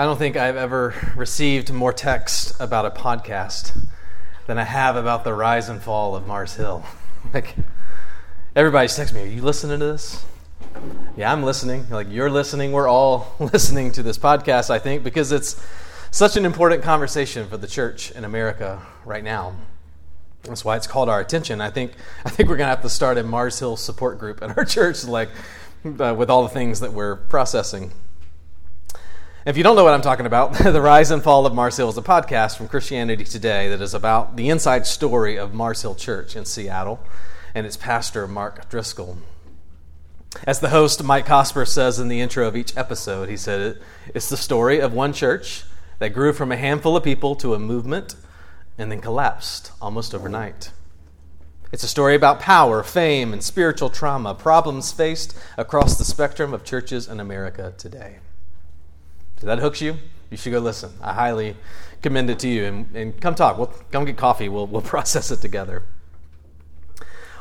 I don't think I've ever received more text about a podcast than I have about the rise and fall of Mars Hill. like, everybody's texting me, Are you listening to this? Yeah, I'm listening. Like, you're listening. We're all listening to this podcast, I think, because it's such an important conversation for the church in America right now. That's why it's called our attention. I think, I think we're going to have to start a Mars Hill support group at our church, like, uh, with all the things that we're processing. If you don't know what I'm talking about, The Rise and Fall of Mars Hill is a podcast from Christianity Today that is about the inside story of Mars Hill Church in Seattle and its pastor, Mark Driscoll. As the host, Mike Cosper, says in the intro of each episode, he said, It's the story of one church that grew from a handful of people to a movement and then collapsed almost overnight. It's a story about power, fame, and spiritual trauma, problems faced across the spectrum of churches in America today. If that hooks you, you should go listen. I highly commend it to you. And, and come talk. We'll come get coffee. We'll, we'll process it together.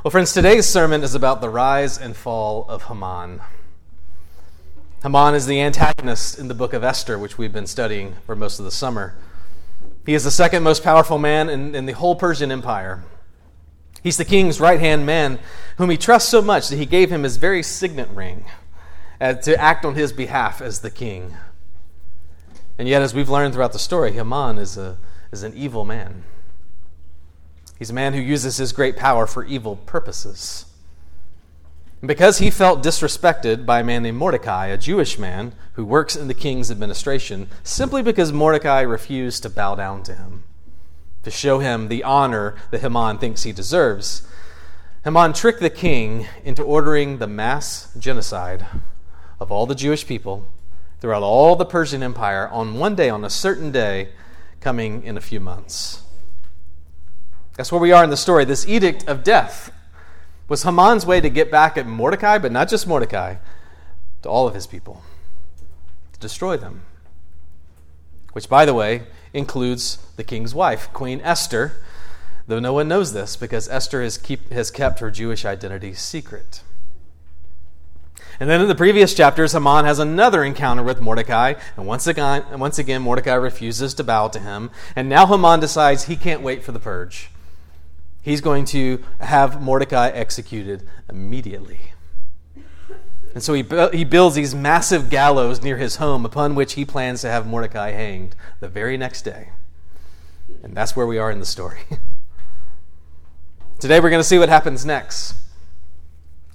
Well, friends, today's sermon is about the rise and fall of Haman. Haman is the antagonist in the book of Esther, which we've been studying for most of the summer. He is the second most powerful man in, in the whole Persian Empire. He's the king's right hand man, whom he trusts so much that he gave him his very signet ring uh, to act on his behalf as the king. And yet, as we've learned throughout the story, Haman is, a, is an evil man. He's a man who uses his great power for evil purposes. And because he felt disrespected by a man named Mordecai, a Jewish man who works in the king's administration, simply because Mordecai refused to bow down to him, to show him the honor that Haman thinks he deserves, Haman tricked the king into ordering the mass genocide of all the Jewish people throughout all the Persian Empire on one day, on a certain day, coming in a few months. That's where we are in the story. This edict of death was Haman's way to get back at Mordecai, but not just Mordecai, to all of his people, to destroy them. Which, by the way, includes the king's wife, Queen Esther, though no one knows this because Esther has, keep, has kept her Jewish identity secret. And then in the previous chapters, Haman has another encounter with Mordecai, and once again, once again, Mordecai refuses to bow to him. And now Haman decides he can't wait for the purge. He's going to have Mordecai executed immediately. And so he, he builds these massive gallows near his home upon which he plans to have Mordecai hanged the very next day. And that's where we are in the story. Today we're going to see what happens next.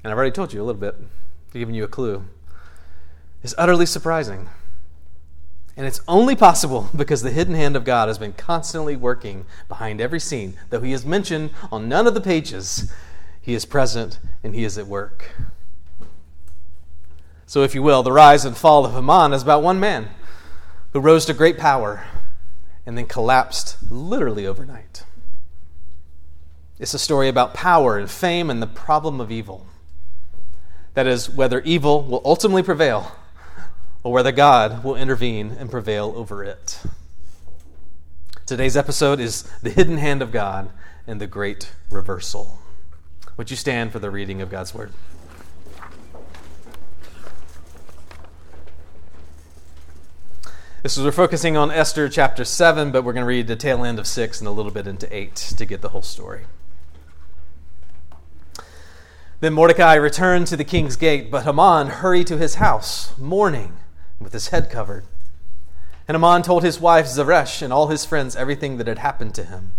And I've already told you a little bit giving you a clue, is utterly surprising. And it's only possible because the hidden hand of God has been constantly working behind every scene. Though he is mentioned on none of the pages, he is present and he is at work. So, if you will, the rise and fall of Haman is about one man who rose to great power and then collapsed literally overnight. It's a story about power and fame and the problem of evil. That is, whether evil will ultimately prevail or whether God will intervene and prevail over it. Today's episode is The Hidden Hand of God and the Great Reversal. Would you stand for the reading of God's Word? This is we're focusing on Esther chapter 7, but we're going to read the tail end of 6 and a little bit into 8 to get the whole story. Then Mordecai returned to the king's gate, but Haman hurried to his house, mourning, with his head covered. And Haman told his wife Zeresh and all his friends everything that had happened to him.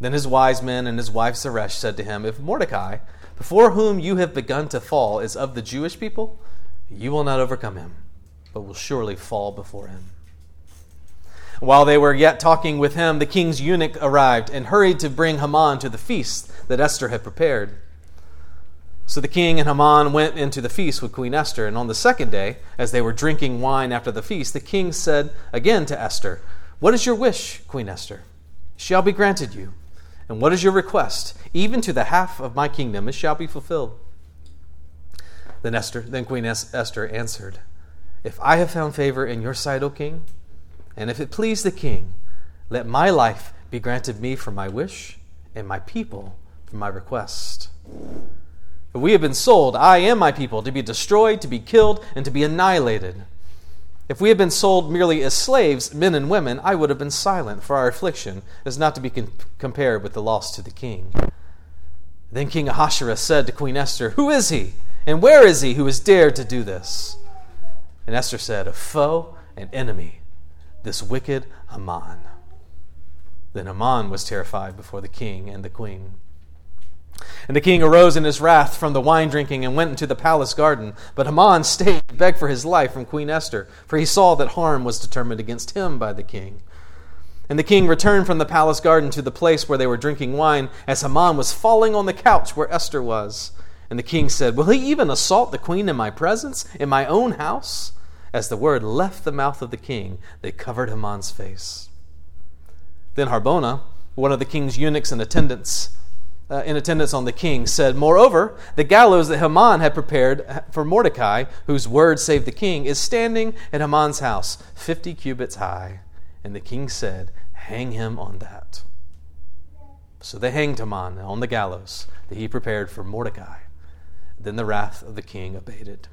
Then his wise men and his wife Zeresh said to him, If Mordecai, before whom you have begun to fall, is of the Jewish people, you will not overcome him, but will surely fall before him. While they were yet talking with him, the king's eunuch arrived and hurried to bring Haman to the feast that Esther had prepared. So the king and Haman went into the feast with Queen Esther. And on the second day, as they were drinking wine after the feast, the king said again to Esther, What is your wish, Queen Esther? Shall be granted you. And what is your request? Even to the half of my kingdom it shall be fulfilled. Then Esther, then Queen Esther answered, If I have found favor in your sight, O king, and if it please the king, let my life be granted me for my wish, and my people for my request. We have been sold, I and my people, to be destroyed, to be killed, and to be annihilated. If we had been sold merely as slaves, men and women, I would have been silent, for our affliction is not to be compared with the loss to the king. Then King Ahasuerus said to Queen Esther, Who is he? And where is he who has dared to do this? And Esther said, A foe and enemy, this wicked Haman. Then Haman was terrified before the king and the queen. And the king arose in his wrath from the wine drinking and went into the palace garden. But Haman stayed and begged for his life from Queen Esther, for he saw that harm was determined against him by the king. And the king returned from the palace garden to the place where they were drinking wine, as Haman was falling on the couch where Esther was. And the king said, Will he even assault the queen in my presence, in my own house? As the word left the mouth of the king, they covered Haman's face. Then Harbona, one of the king's eunuchs in attendance, uh, in attendance on the king, said, Moreover, the gallows that Haman had prepared for Mordecai, whose word saved the king, is standing at Haman's house, fifty cubits high. And the king said, Hang him on that. So they hanged Haman on the gallows that he prepared for Mordecai. Then the wrath of the king abated.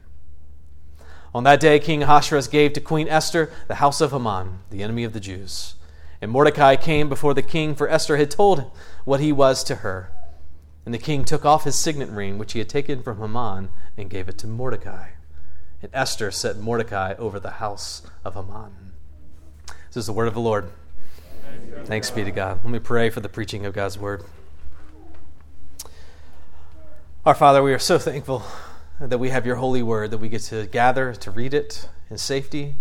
On that day, King Ahasuerus gave to Queen Esther the house of Haman, the enemy of the Jews. And Mordecai came before the king, for Esther had told what he was to her. And the king took off his signet ring, which he had taken from Haman, and gave it to Mordecai. And Esther set Mordecai over the house of Haman. This is the word of the Lord. Thanks be to God. Let me pray for the preaching of God's word. Our Father, we are so thankful that we have your holy word, that we get to gather to read it in safety.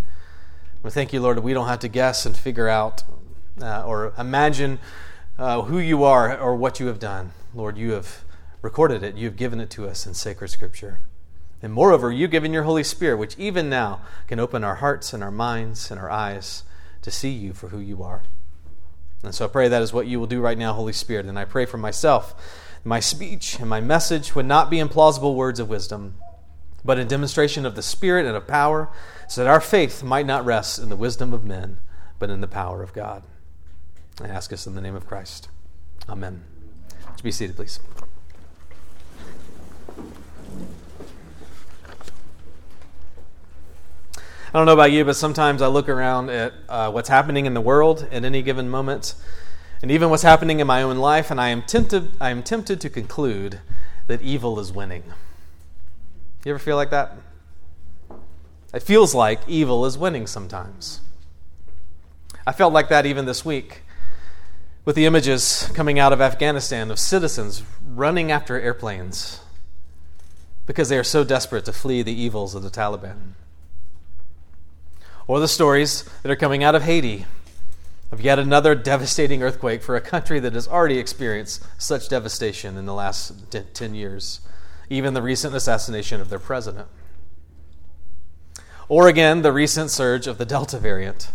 We thank you, Lord, that we don't have to guess and figure out uh, or imagine uh, who you are or what you have done. Lord, you have recorded it, you have given it to us in sacred scripture. And moreover, you've given your Holy Spirit, which even now can open our hearts and our minds and our eyes to see you for who you are. And so I pray that is what you will do right now, Holy Spirit. And I pray for myself, my speech and my message would not be in plausible words of wisdom, but in demonstration of the Spirit and of power, so that our faith might not rest in the wisdom of men, but in the power of God. I ask us in the name of Christ. Amen. Let's be seated, please. I don't know about you, but sometimes I look around at uh, what's happening in the world at any given moment, and even what's happening in my own life, and I am tempted. I am tempted to conclude that evil is winning. You ever feel like that? It feels like evil is winning sometimes. I felt like that even this week with the images coming out of Afghanistan of citizens running after airplanes because they are so desperate to flee the evils of the Taliban. Or the stories that are coming out of Haiti of yet another devastating earthquake for a country that has already experienced such devastation in the last 10 years, even the recent assassination of their president. Or again, the recent surge of the Delta variant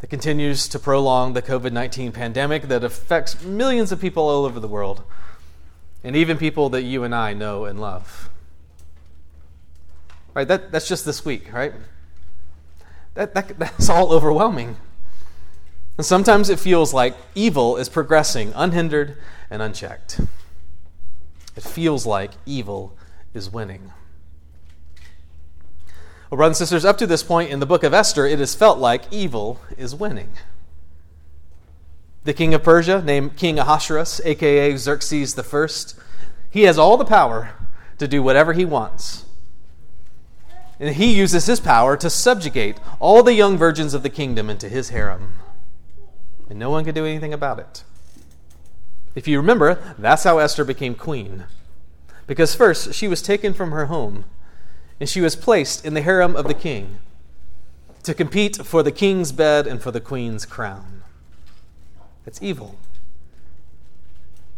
that continues to prolong the COVID 19 pandemic that affects millions of people all over the world, and even people that you and I know and love. Right? That, that's just this week, right? That, that, that's all overwhelming. And sometimes it feels like evil is progressing unhindered and unchecked. It feels like evil is winning. Well, brothers and sisters, up to this point in the book of Esther, it has felt like evil is winning. The king of Persia, named King Ahasuerus, aka Xerxes First, he has all the power to do whatever he wants. And he uses his power to subjugate all the young virgins of the kingdom into his harem. And no one can do anything about it. If you remember, that's how Esther became queen. Because first, she was taken from her home and she was placed in the harem of the king to compete for the king's bed and for the queen's crown. It's evil.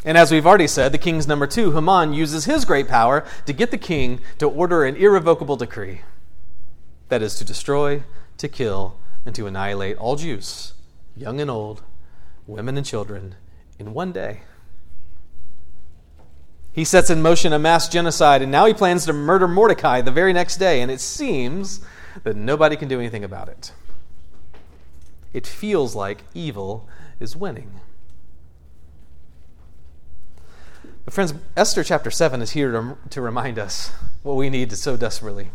And as we've already said, the king's number two, Haman, uses his great power to get the king to order an irrevocable decree that is, to destroy, to kill, and to annihilate all Jews, young and old, women and children, in one day. He sets in motion a mass genocide, and now he plans to murder Mordecai the very next day, and it seems that nobody can do anything about it. It feels like evil is winning. But, friends, Esther chapter 7 is here to, to remind us what we need so desperately.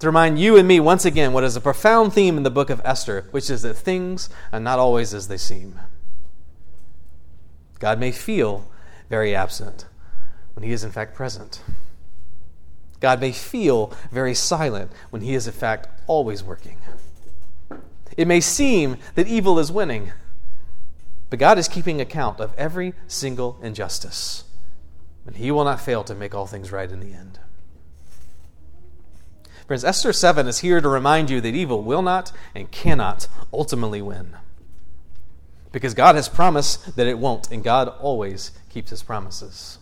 to remind you and me once again what is a profound theme in the book of Esther, which is that things are not always as they seem. God may feel very absent when he is in fact present. God may feel very silent when he is in fact always working. It may seem that evil is winning, but God is keeping account of every single injustice, and he will not fail to make all things right in the end. Friends, Esther 7 is here to remind you that evil will not and cannot ultimately win. Because God has promised that it won't, and God always keeps his promises.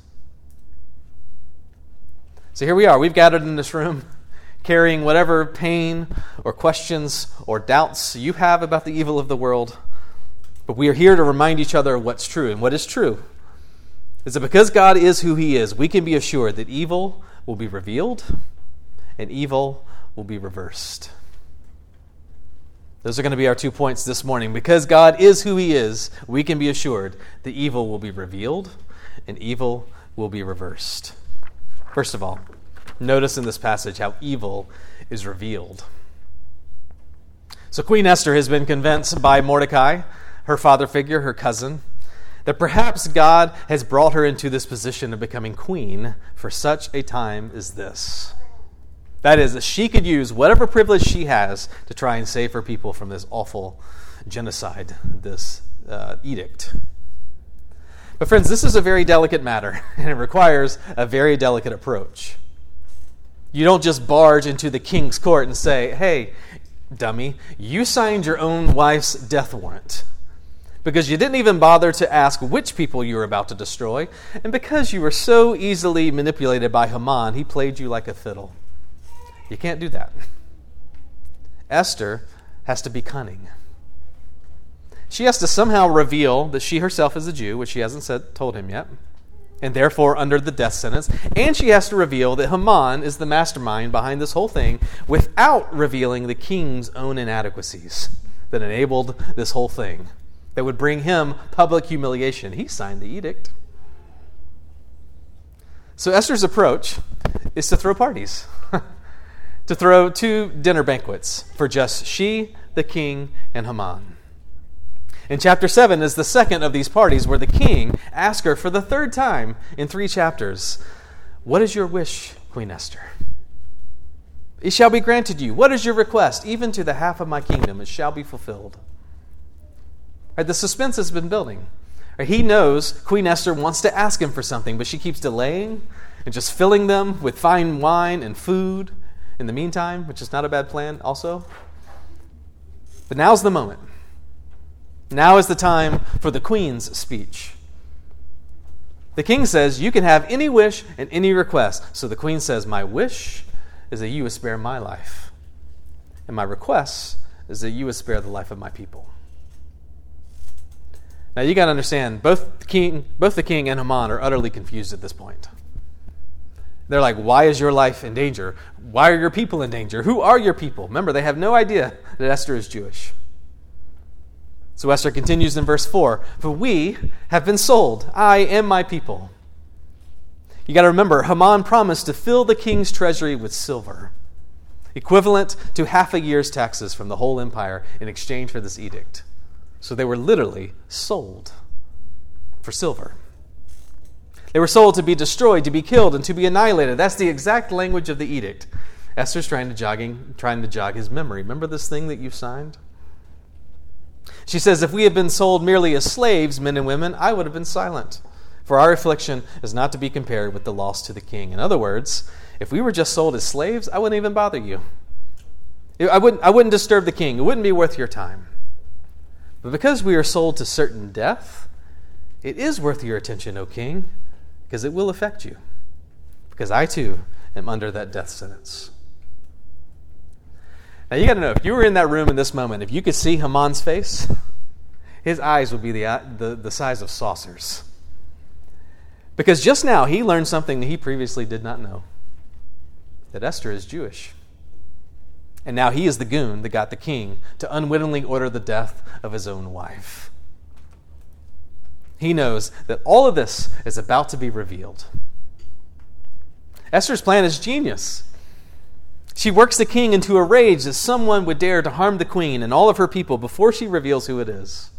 So here we are. We've gathered in this room carrying whatever pain or questions or doubts you have about the evil of the world. But we are here to remind each other what's true. And what is true is that because God is who he is, we can be assured that evil will be revealed and evil will be reversed. Those are going to be our two points this morning. Because God is who He is, we can be assured the evil will be revealed and evil will be reversed. First of all, notice in this passage how evil is revealed. So, Queen Esther has been convinced by Mordecai, her father figure, her cousin, that perhaps God has brought her into this position of becoming queen for such a time as this. That is, that she could use whatever privilege she has to try and save her people from this awful genocide, this uh, edict. But, friends, this is a very delicate matter, and it requires a very delicate approach. You don't just barge into the king's court and say, hey, dummy, you signed your own wife's death warrant because you didn't even bother to ask which people you were about to destroy, and because you were so easily manipulated by Haman, he played you like a fiddle. You can't do that. Esther has to be cunning. She has to somehow reveal that she herself is a Jew, which she hasn't said, told him yet, and therefore under the death sentence. And she has to reveal that Haman is the mastermind behind this whole thing without revealing the king's own inadequacies that enabled this whole thing, that would bring him public humiliation. He signed the edict. So Esther's approach is to throw parties. to throw two dinner banquets for just she, the king, and Haman. In chapter 7 is the second of these parties where the king asks her for the third time in three chapters, What is your wish, Queen Esther? It shall be granted you. What is your request? Even to the half of my kingdom, it shall be fulfilled. Right, the suspense has been building. He knows Queen Esther wants to ask him for something, but she keeps delaying and just filling them with fine wine and food in the meantime, which is not a bad plan, also. But now's the moment. Now is the time for the queen's speech. The king says, You can have any wish and any request. So the queen says, My wish is that you would spare my life. And my request is that you would spare the life of my people. Now you got to understand, both the king, both the king and Haman are utterly confused at this point. They're like, Why is your life in danger? Why are your people in danger? Who are your people? Remember, they have no idea that Esther is Jewish. So Esther continues in verse 4 For we have been sold, I and my people. You got to remember, Haman promised to fill the king's treasury with silver, equivalent to half a year's taxes from the whole empire in exchange for this edict. So they were literally sold for silver. They were sold to be destroyed, to be killed, and to be annihilated. That's the exact language of the edict. Esther's trying to, jogging, trying to jog his memory. Remember this thing that you signed? She says, If we had been sold merely as slaves, men and women, I would have been silent. For our affliction is not to be compared with the loss to the king. In other words, if we were just sold as slaves, I wouldn't even bother you. I wouldn't, I wouldn't disturb the king. It wouldn't be worth your time. But because we are sold to certain death, it is worth your attention, O king because it will affect you. Because I too am under that death sentence. Now you got to know if you were in that room in this moment, if you could see Haman's face, his eyes would be the, the, the size of saucers. Because just now he learned something that he previously did not know that Esther is Jewish. And now he is the goon that got the king to unwittingly order the death of his own wife. He knows that all of this is about to be revealed. Esther's plan is genius. She works the king into a rage that someone would dare to harm the queen and all of her people before she reveals who it is.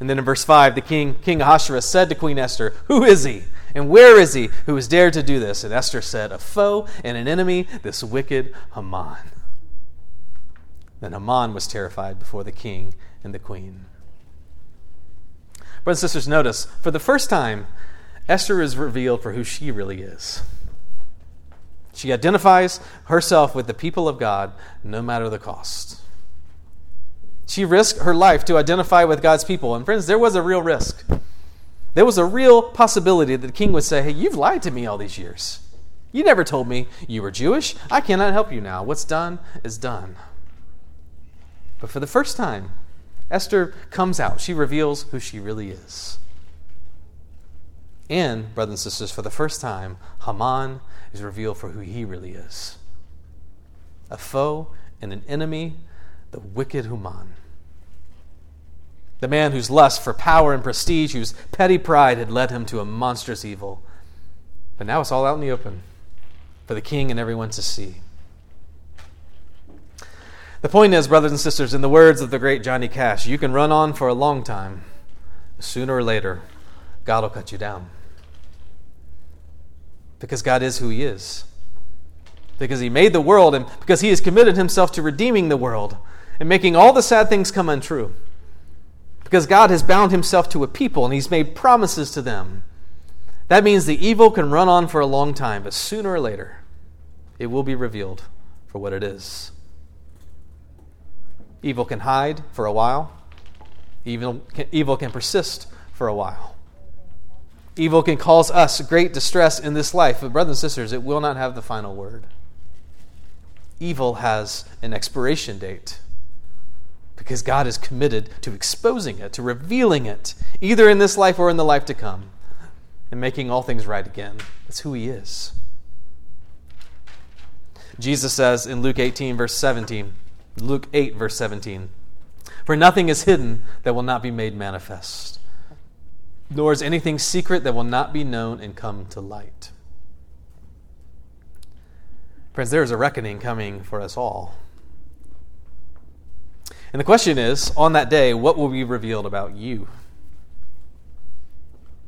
And then in verse 5, the king, King Ahasuerus, said to Queen Esther, Who is he? And where is he who has dared to do this? And Esther said, A foe and an enemy, this wicked Haman. Then Haman was terrified before the king and the queen. Brothers and sisters, notice, for the first time, Esther is revealed for who she really is. She identifies herself with the people of God no matter the cost. She risked her life to identify with God's people. And friends, there was a real risk. There was a real possibility that the king would say, Hey, you've lied to me all these years. You never told me you were Jewish. I cannot help you now. What's done is done. But for the first time, Esther comes out. She reveals who she really is. And, brothers and sisters, for the first time, Haman is revealed for who he really is a foe and an enemy the wicked Haman. The man whose lust for power and prestige, whose petty pride had led him to a monstrous evil. But now it's all out in the open for the king and everyone to see. The point is, brothers and sisters, in the words of the great Johnny Cash, you can run on for a long time. Sooner or later, God will cut you down. Because God is who He is. Because He made the world and because He has committed Himself to redeeming the world and making all the sad things come untrue. Because God has bound himself to a people and he's made promises to them. That means the evil can run on for a long time, but sooner or later, it will be revealed for what it is. Evil can hide for a while, evil can, evil can persist for a while. Evil can cause us great distress in this life, but, brothers and sisters, it will not have the final word. Evil has an expiration date because God is committed to exposing it, to revealing it, either in this life or in the life to come, and making all things right again. That's who He is. Jesus says in Luke 18, verse 17, Luke 8, verse 17, For nothing is hidden that will not be made manifest, nor is anything secret that will not be known and come to light. Friends, there is a reckoning coming for us all. And the question is on that day, what will be revealed about you?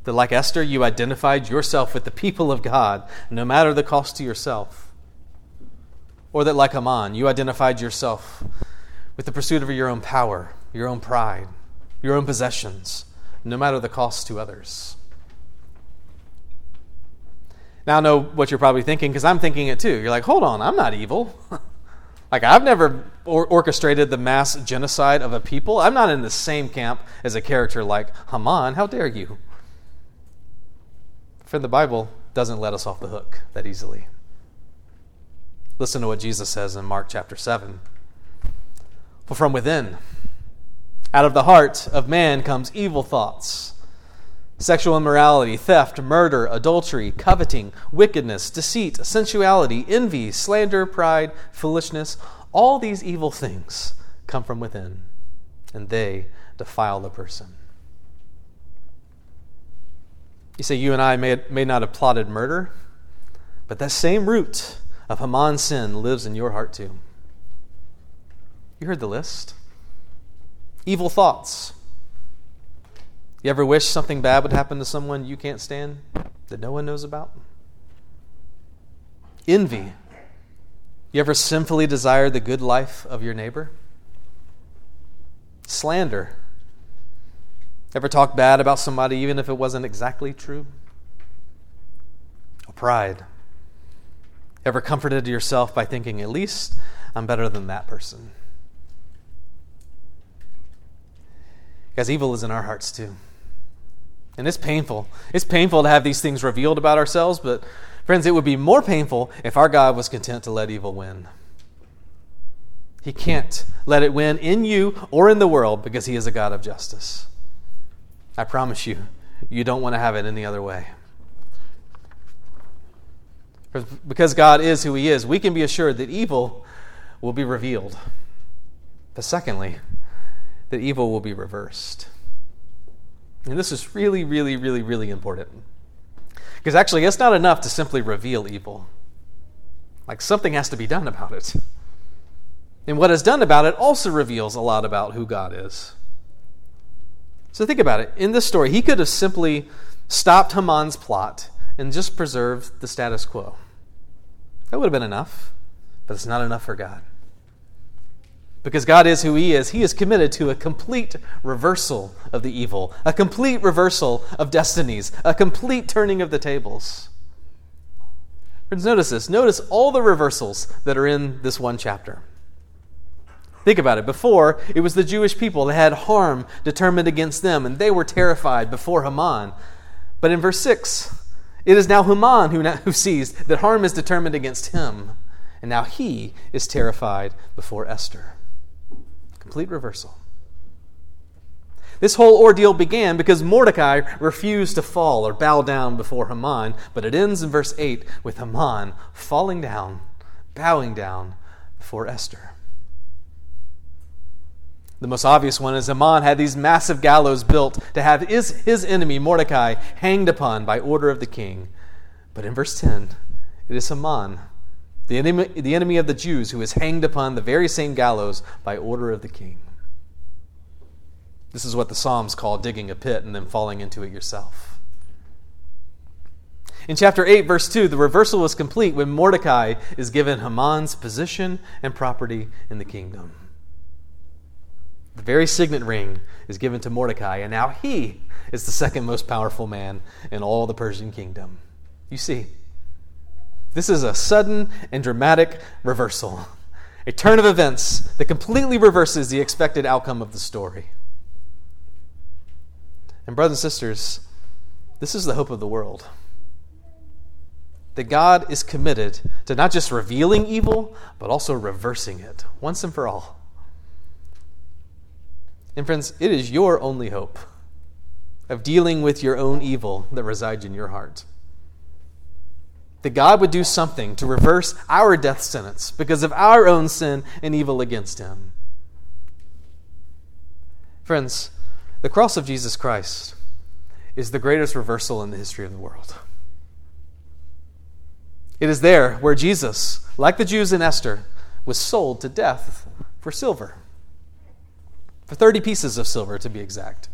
That, like Esther, you identified yourself with the people of God, no matter the cost to yourself. Or that, like Haman, you identified yourself with the pursuit of your own power, your own pride, your own possessions, no matter the cost to others. Now, I know what you're probably thinking because I'm thinking it too. You're like, hold on, I'm not evil. Like, I've never or- orchestrated the mass genocide of a people. I'm not in the same camp as a character like Haman. How dare you? For the Bible doesn't let us off the hook that easily. Listen to what Jesus says in Mark chapter 7. For from within, out of the heart of man comes evil thoughts sexual immorality, theft, murder, adultery, coveting, wickedness, deceit, sensuality, envy, slander, pride, foolishness. All these evil things come from within, and they defile the person. You say you and I may, may not have plotted murder, but that same root of Haman's sin lives in your heart too. You heard the list. Evil thoughts, you ever wish something bad would happen to someone you can't stand that no one knows about? Envy. You ever sinfully desire the good life of your neighbor? Slander. Ever talk bad about somebody even if it wasn't exactly true? Pride. Ever comforted yourself by thinking, at least I'm better than that person? Because evil is in our hearts too. And it's painful. It's painful to have these things revealed about ourselves, but friends, it would be more painful if our God was content to let evil win. He can't let it win in you or in the world because He is a God of justice. I promise you, you don't want to have it any other way. Because God is who He is, we can be assured that evil will be revealed. But secondly, that evil will be reversed. And this is really, really, really, really important. Because actually, it's not enough to simply reveal evil. Like something has to be done about it. And what is done about it also reveals a lot about who God is. So think about it. In this story, he could have simply stopped Haman's plot and just preserved the status quo. That would have been enough, but it's not enough for God. Because God is who He is, He is committed to a complete reversal of the evil, a complete reversal of destinies, a complete turning of the tables. Friends, notice this. Notice all the reversals that are in this one chapter. Think about it. Before, it was the Jewish people that had harm determined against them, and they were terrified before Haman. But in verse 6, it is now Haman who, who sees that harm is determined against him, and now he is terrified before Esther. Complete reversal. This whole ordeal began because Mordecai refused to fall or bow down before Haman, but it ends in verse 8 with Haman falling down, bowing down before Esther. The most obvious one is Haman had these massive gallows built to have his, his enemy, Mordecai, hanged upon by order of the king. But in verse 10, it is Haman the enemy, the enemy of the Jews, who is hanged upon the very same gallows by order of the king. This is what the Psalms call digging a pit and then falling into it yourself. In chapter 8, verse 2, the reversal is complete when Mordecai is given Haman's position and property in the kingdom. The very signet ring is given to Mordecai, and now he is the second most powerful man in all the Persian kingdom. You see, this is a sudden and dramatic reversal, a turn of events that completely reverses the expected outcome of the story. And, brothers and sisters, this is the hope of the world. That God is committed to not just revealing evil, but also reversing it once and for all. And, friends, it is your only hope of dealing with your own evil that resides in your heart that God would do something to reverse our death sentence because of our own sin and evil against Him. Friends, the cross of Jesus Christ is the greatest reversal in the history of the world. It is there where Jesus, like the Jews in Esther, was sold to death for silver. For 30 pieces of silver, to be exact.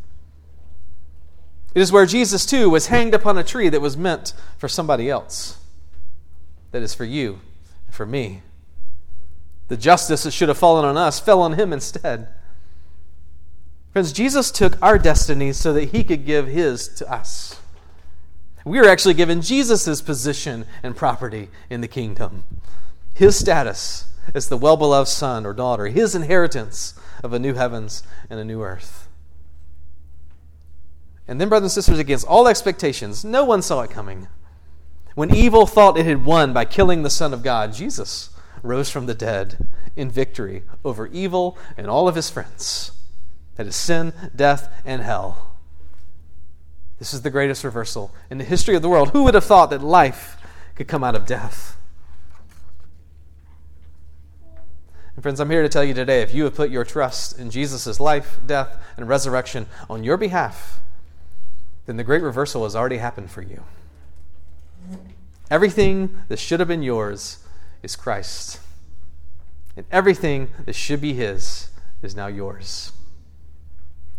It is where Jesus, too, was hanged upon a tree that was meant for somebody else that is for you and for me. The justice that should have fallen on us fell on him instead. Friends, Jesus took our destiny so that he could give his to us. We are actually given Jesus' position and property in the kingdom, his status as the well beloved son or daughter, his inheritance of a new heavens and a new earth. And then, brothers and sisters, against all expectations, no one saw it coming. When evil thought it had won by killing the Son of God, Jesus rose from the dead in victory over evil and all of his friends. That is sin, death, and hell. This is the greatest reversal in the history of the world. Who would have thought that life could come out of death? And friends, I'm here to tell you today if you have put your trust in Jesus' life, death, and resurrection on your behalf, then the great reversal has already happened for you. Everything that should have been yours is Christ. And everything that should be His is now yours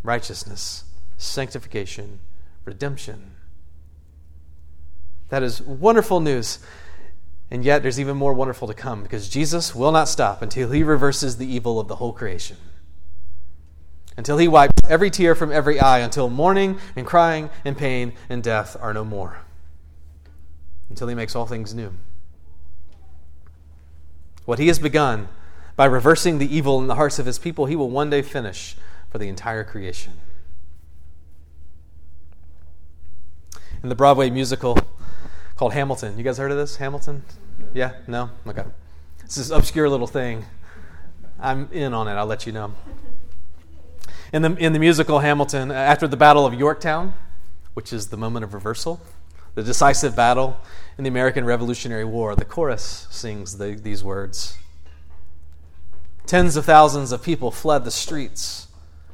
righteousness, sanctification, redemption. That is wonderful news. And yet, there's even more wonderful to come because Jesus will not stop until He reverses the evil of the whole creation. Until He wipes every tear from every eye, until mourning and crying and pain and death are no more until he makes all things new. What he has begun by reversing the evil in the hearts of his people, he will one day finish for the entire creation. In the Broadway musical called Hamilton, you guys heard of this? Hamilton? Yeah? No? Okay. It's this obscure little thing. I'm in on it, I'll let you know. In the, in the musical Hamilton, after the Battle of Yorktown, which is the moment of reversal, the decisive battle in the American Revolutionary War, the chorus sings the, these words Tens of thousands of people fled the streets.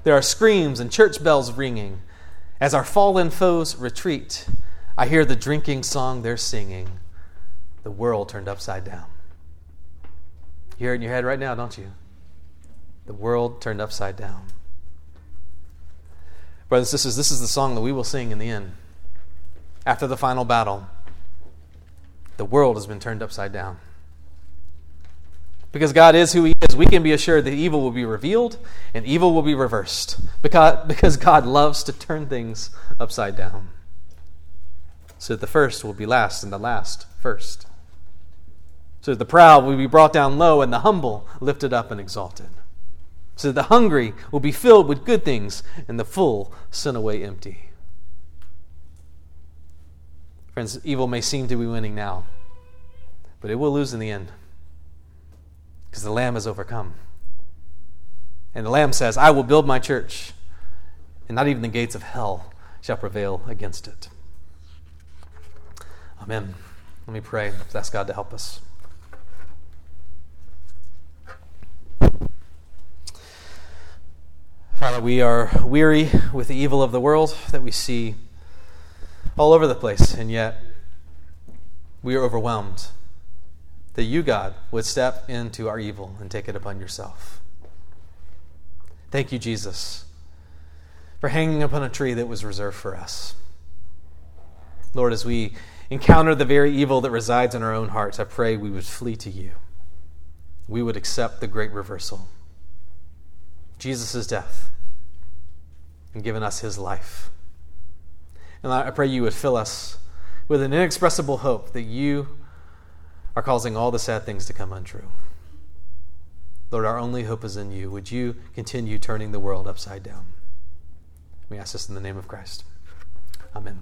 There are screams and church bells ringing. As our fallen foes retreat, I hear the drinking song they're singing. The world turned upside down. You hear it in your head right now, don't you? The world turned upside down. Brothers and sisters, this is the song that we will sing in the end. After the final battle, the world has been turned upside down. Because God is who He is, we can be assured that evil will be revealed and evil will be reversed. Because, because God loves to turn things upside down. So the first will be last and the last first. So the proud will be brought down low and the humble lifted up and exalted. So the hungry will be filled with good things and the full sent away empty. Friends, evil may seem to be winning now, but it will lose in the end because the Lamb has overcome. And the Lamb says, I will build my church, and not even the gates of hell shall prevail against it. Amen. Let me pray. Let's ask God to help us. Father, we are weary with the evil of the world that we see all over the place, and yet we are overwhelmed that you, God, would step into our evil and take it upon yourself. Thank you, Jesus, for hanging upon a tree that was reserved for us. Lord, as we encounter the very evil that resides in our own hearts, I pray we would flee to you. We would accept the great reversal. Jesus' death and given us his life. And I pray you would fill us with an inexpressible hope that you are causing all the sad things to come untrue. Lord, our only hope is in you. Would you continue turning the world upside down? We ask this in the name of Christ. Amen.